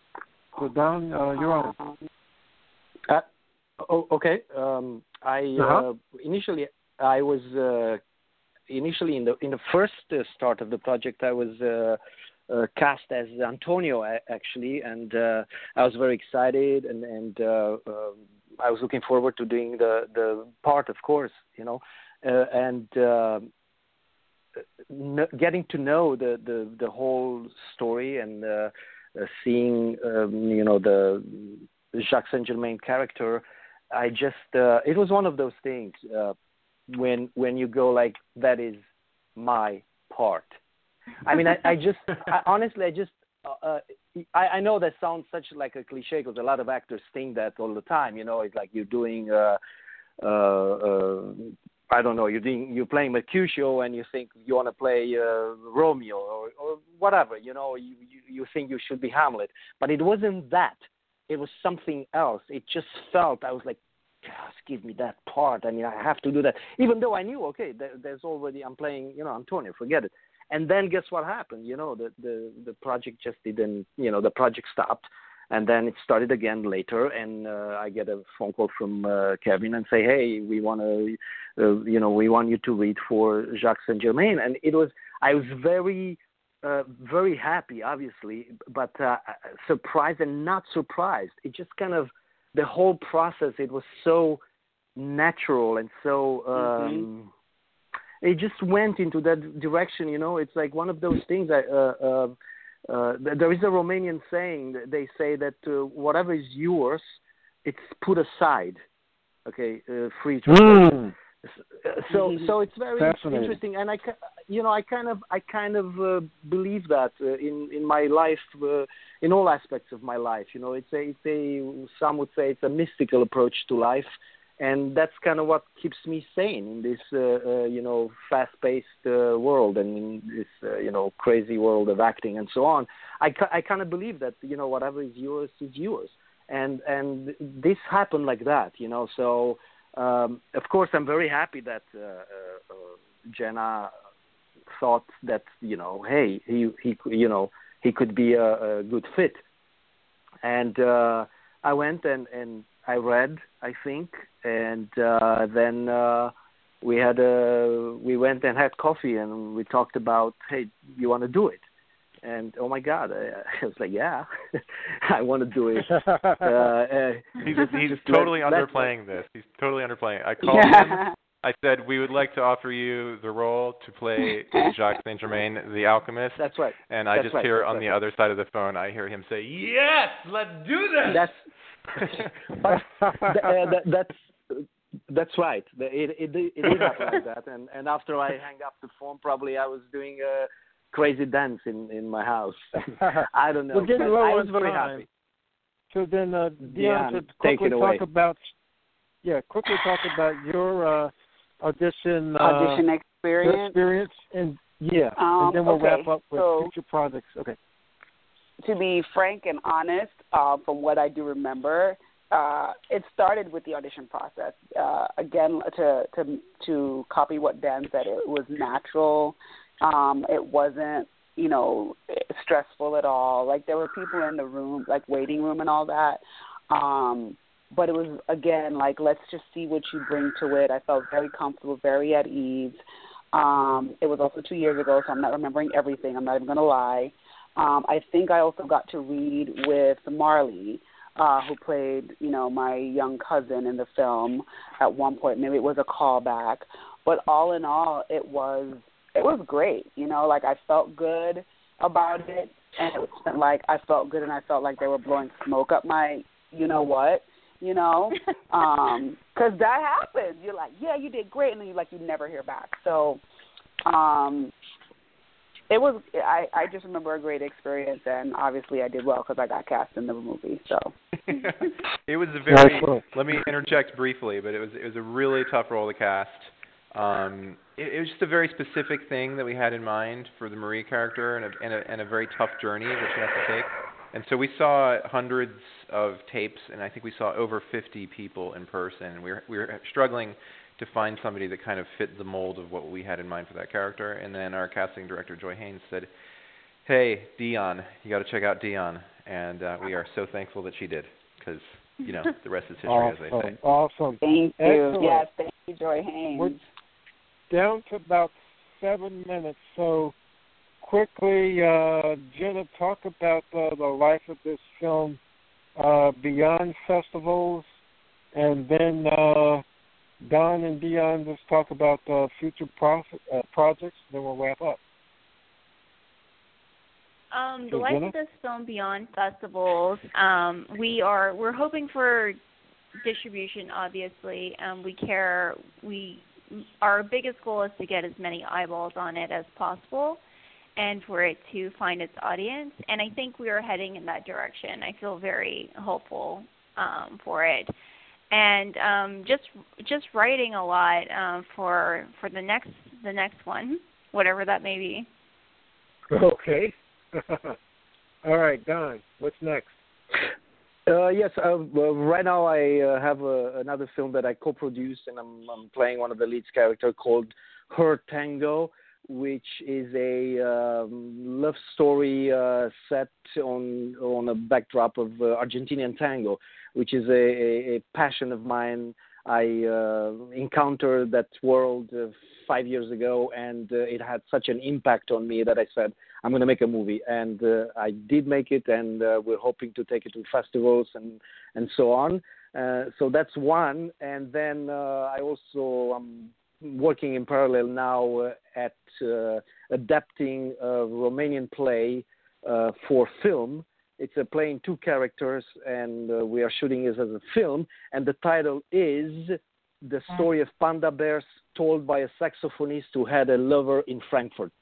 So Don, uh, you're on. Uh, oh, okay. Um, I Uh-huh. uh, initially I was uh, initially in the in the first uh, start of the project I was uh, uh, cast as Antonio actually, and uh, I was very excited and and uh, I was looking forward to doing the the part, of course, you know, uh, and. Uh, n- getting to know the, the, the whole story and seeing um, you know the Jacques Saint Germain character, I just uh, it was one of those things uh, when when you go like that is my part. I mean, I, I just I, honestly I just uh, uh, I, I know that sounds such like a cliche because a lot of actors think that all the time. You know, it's like you're doing. Uh, uh, uh, I don't know. You're doing, you're playing Mercutio, and you think you want to play uh, Romeo or, or whatever. You know, you, you you think you should be Hamlet, but it wasn't that. It was something else. It just felt. I was like, just give me that part. I mean, I have to do that, even though I knew, okay, there, there's already I'm playing, you know, Antonio. Forget it. And then guess what happened? You know, the the the project just didn't. You know, the project stopped. And then it started again later and uh, i get a phone call from uh, kevin and say hey we want to uh, you know we want you to read for jacques saint germain and it was i was very uh, very happy obviously but uh, surprised and not surprised. It just kind of the whole process it was so natural and so um Mhm. it just went into that direction you know? It's like one of those things that uh, uh uh, there is a Romanian saying. that They say that uh, whatever is yours, it's put aside. Okay, uh, free translation. Mm. So, so it's very interesting, and I, you know, I kind of, I kind of uh, believe that uh, in in my life, uh, in all aspects of my life. You know, it's a, it's a, some would say it's a mystical approach to life, and that's kind of what keeps me sane in this, uh, uh, you know, fast-paced uh, world and in this, uh, you know, crazy world of acting and so on. I, ki- I kind of believe that, you know, whatever is yours is yours, and and this happened like that, you know. So, um, of course, I'm very happy that uh, uh, uh, Jenna thought that, you know, hey, he he, you know, he could be a, a good fit, and uh, I went and and I read, I think, and uh, then uh, we had a we went and had coffee and we talked about, hey, you want to do it? And oh my God, I, I was like, yeah, I want to do it. Uh, uh, He's just- he's just totally let- let- underplaying this. He's totally underplaying. I called him. I said we would like to offer you the role to play Jacques Saint Germain, the alchemist. That's right. And I That's just right, hear that's on right. the other side of the phone, I hear him say, "Yes, let's do this." That's but uh, that, that's that's right. It it it did happen like that. And and after I hang up the phone, probably I was doing a crazy dance in in my house. I don't know. We're getting low I was very time. happy. So then, uh, Dionne, Dionne, to take quickly it away. talk about, yeah, quickly talk about your uh, audition, uh, Audition experience. experience, and yeah, Um, and then we'll okay, wrap up with so- future projects. Okay. To be frank and honest, uh, from what I do remember, uh, it started with the audition process. Uh, again, to to to copy what Dan said, it was natural. Um, it wasn't, you know, stressful at all. Like there were people in the room, like waiting room and all that. Um, but it was again like let's just see what you bring to it. I felt very comfortable, very at ease. Um, it was also two years ago, so I'm not remembering everything. I'm not even going to lie. Um, I think I also got to read with Marley, uh, who played, you know, my young cousin in the film at one point. Maybe it was a callback, but all in all, it was it was great. You know, like I felt good about it, and it wasn't like I felt good and I felt like they were blowing smoke up my, you know what, you know, um, because that happens. You're like, yeah, you did great, and then you like you never hear back. So, um, it was I I just remember a great experience, and obviously I did well because I got cast in the movie. So it was a very. Excellent. let me interject briefly, but it was it was a really tough role to cast. Um, it, it was just a very specific thing that we had in mind for the Marie character, and a, and a and a very tough journey that she has to take. And so we saw hundreds of tapes, and I think we saw over 50 people in person. And we were we were struggling to find somebody that kind of fit the mold of what we had in mind for that character. And then our casting director Joy Haynes said, "Hey, Dion, you got to check out Dionne." And uh, we are so thankful that she did, because you know the rest is history, as they say. Awesome. Awesome. thank you. Excellent. Yes, thank you, Joy Haynes. We're down to about seven minutes, so quickly, uh, Jenna, talk about uh, the life of this film uh, beyond festivals, and then uh, Don and Dionne just talk about uh, future profit, uh, projects. Then we'll wrap up. Um, the life of this film beyond festivals, um, we are we're hoping for distribution. Obviously, um, we care. We our biggest goal is to get as many eyeballs on it as possible, and for it to find its audience. And I think we are heading in that direction. I feel very hopeful um, for it, and um, just just writing a lot um, for for the next the next one, whatever that may be. Okay. All right, Don. What's next? Uh, yes, uh, well, right now I uh, have uh, another film that I co-produced, and I'm, I'm playing one of the leads character called Her Tango, which is a um, love story uh, set on on a backdrop of uh, Argentinian tango, which is a, a, passion of mine. I uh, encountered that world uh, five years ago, and uh, it had such an impact on me that I said, I'm going to make a movie. And uh, I did make it, and uh, we're hoping to take it to festivals and, and so on. Uh, so that's one. And then I also am working in parallel now at adapting a Romanian play for film it's a playing two characters, and uh, we are shooting it as a film. And the title is "The Story of Panda Bears, told by a saxophonist who had a lover in Frankfurt."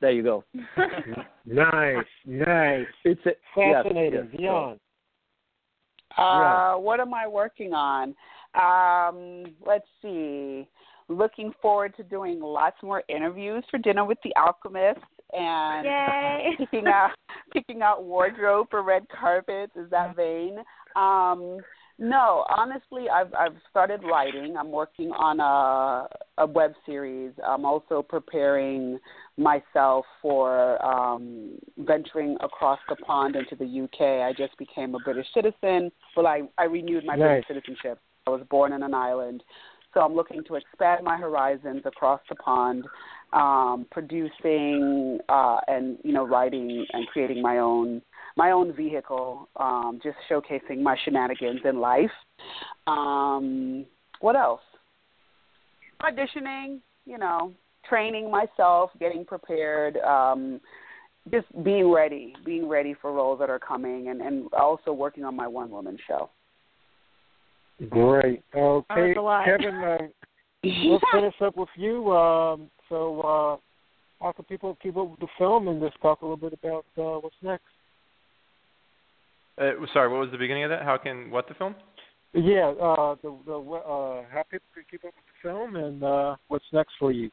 There you go. nice, nice. It's a, fascinating. Yes, Beyond. Uh, what am I working on? Um, let's see. Looking forward to doing lots more interviews for Dinner with the Alchemist and Yay. picking out picking out wardrobe for red carpets. Is that vain? Um, no, honestly, I've I've started writing. I'm working on a a web series. I'm also preparing myself for um, venturing across the pond into the UK. I just became a British citizen. Well, I I renewed my Nice. British citizenship. I was born in an island, so I'm looking to expand my horizons across the pond, um, producing uh, and you know writing and creating my own my own vehicle, um, just showcasing my shenanigans in life. Um, what else? Auditioning, you know, training myself, getting prepared, um, just being ready, being ready for roles that are coming, and, and also working on my one woman show. Great. Okay, that's. Kevin, uh, we'll finish up with you. Um, so, uh, how can people keep up with the film and just talk a little bit about uh, what's next? Uh, sorry, what was the beginning of that? How can what the film? Yeah, uh, the the uh, how people can keep up with the film and uh, what's next for you.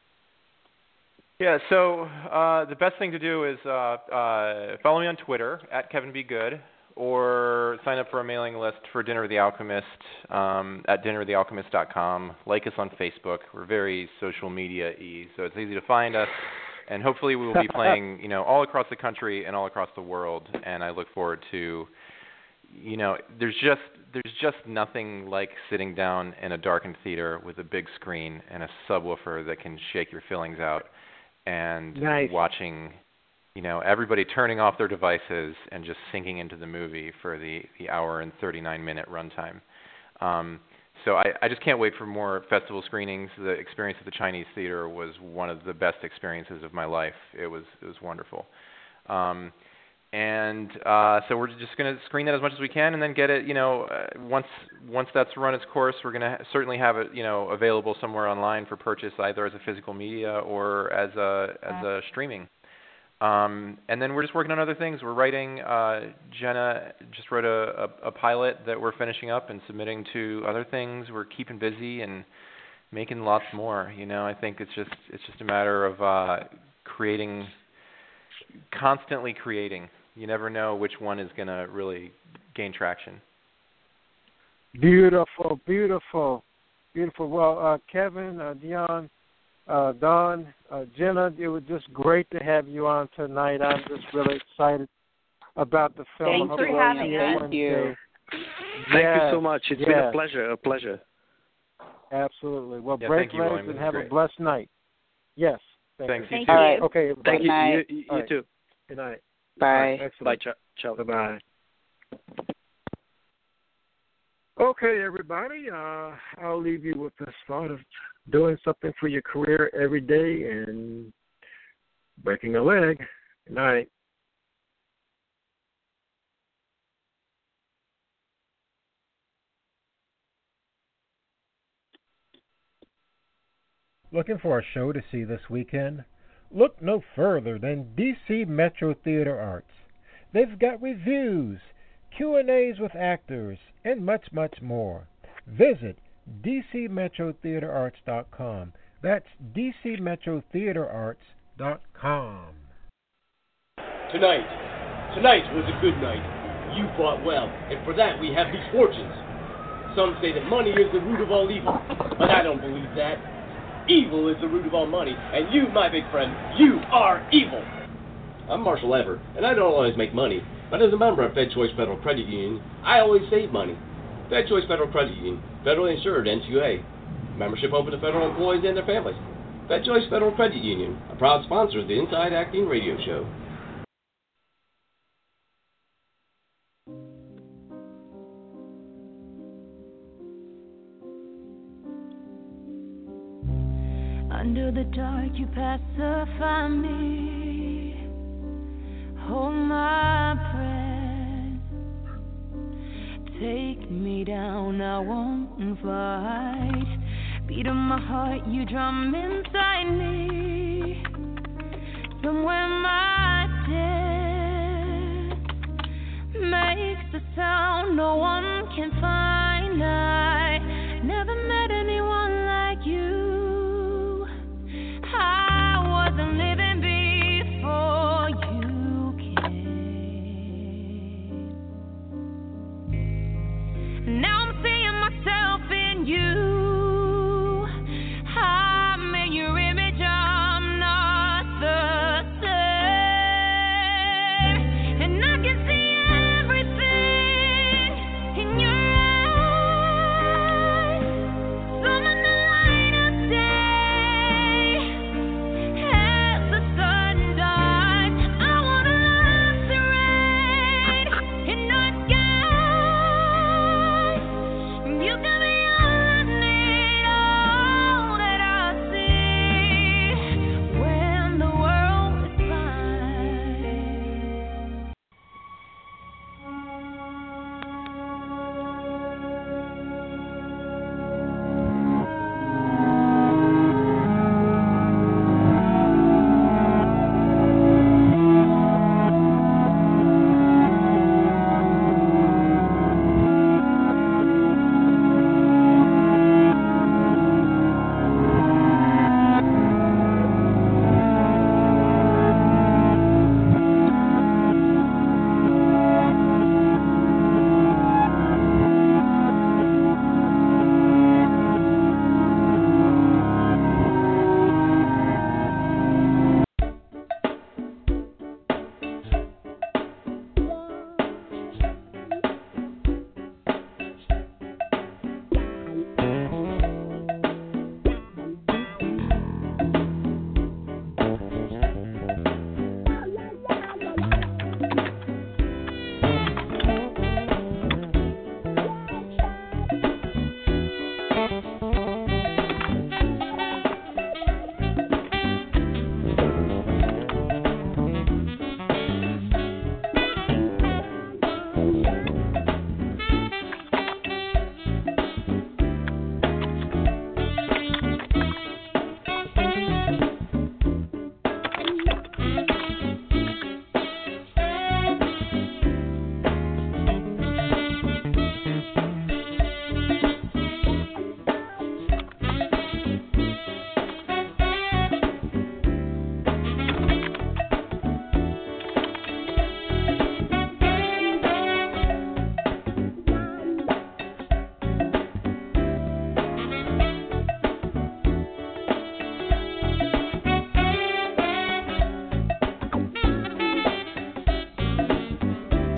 Yeah, so uh, the best thing to do is uh, uh, follow me on Twitter at Kevin B Good, or sign up for a mailing list for Dinner with the Alchemist um, at dinnerwiththealchemist.com. Like us on Facebook. We're very social media y, so it's easy to find us. And hopefully, we will be playing, you know, all across the country and all across the world. And I look forward to, you know, there's just there's just nothing like sitting down in a darkened theater with a big screen and a subwoofer that can shake your feelings out and Nice. watching you know everybody turning off their devices and just sinking into the movie for the the hour and 39 minute runtime um so I, I just can't wait for more festival screenings. The experience at the Chinese Theater was one of the best experiences of my life. It was it was wonderful. Um, and uh, so we're just going to screen that as much as we can, and then get it. You know, uh, once once that's run its course, we're going to ha- certainly have it. You know, available somewhere online for purchase, either as a physical media or as a as a streaming. Um, and then we're just working on other things. We're writing. Uh, Jenna just wrote a, a, a pilot that we're finishing up and submitting to other things. We're keeping busy and making lots more. You know, I think it's just it's just a matter of uh, creating, constantly creating. You never know which one is going to really gain traction. Beautiful, beautiful, beautiful. Well, uh, Kevin, uh, Dionne, uh, Don, uh, Jenna, it was just great to have you on tonight. I'm just really excited about the film. Thanks for having see us. Thank you. Thank Yes, you so much. It's been a pleasure. A pleasure. Absolutely. Well, Yeah, break legs and This is have a blessed night. Yes. Thank Thanks, you. you Thank too. All right. Okay. Thank Good you. night. You, you, you right. too. Good night. Bye. Excellent. Bye. Ciao. ciao. Bye-bye. Okay, everybody. Uh, I'll leave you with this thought of doing something for your career every day and breaking a leg. Good night. Looking for a show to see this weekend? Look no further than DC Metro Theater Arts. They've got reviews, Q&As with actors, and much, much more. Visit dcmetrotheaterarts.com. That's dcmetrotheaterarts.com. Tonight, tonight was a good night. You fought well, and for that we have these fortunes. Some say that money is the root of all evil, but I don't believe that. Evil is the root of all money, and you, my big friend, you are evil. I'm Marshall Everett, and I don't always make money, but as a member of Fed Choice Federal Credit Union, I always save money. Fed Choice Federal Credit Union, federally insured NCUA. Membership open to federal employees and their families. Fed Choice Federal Credit Union, a proud sponsor of the Inside Acting Radio Show. Under the dark, you pacify me. Hold my breath. Take me down, I won't fight. Beat of my heart, you drum inside me. Somewhere my death makes a sound no one can find. I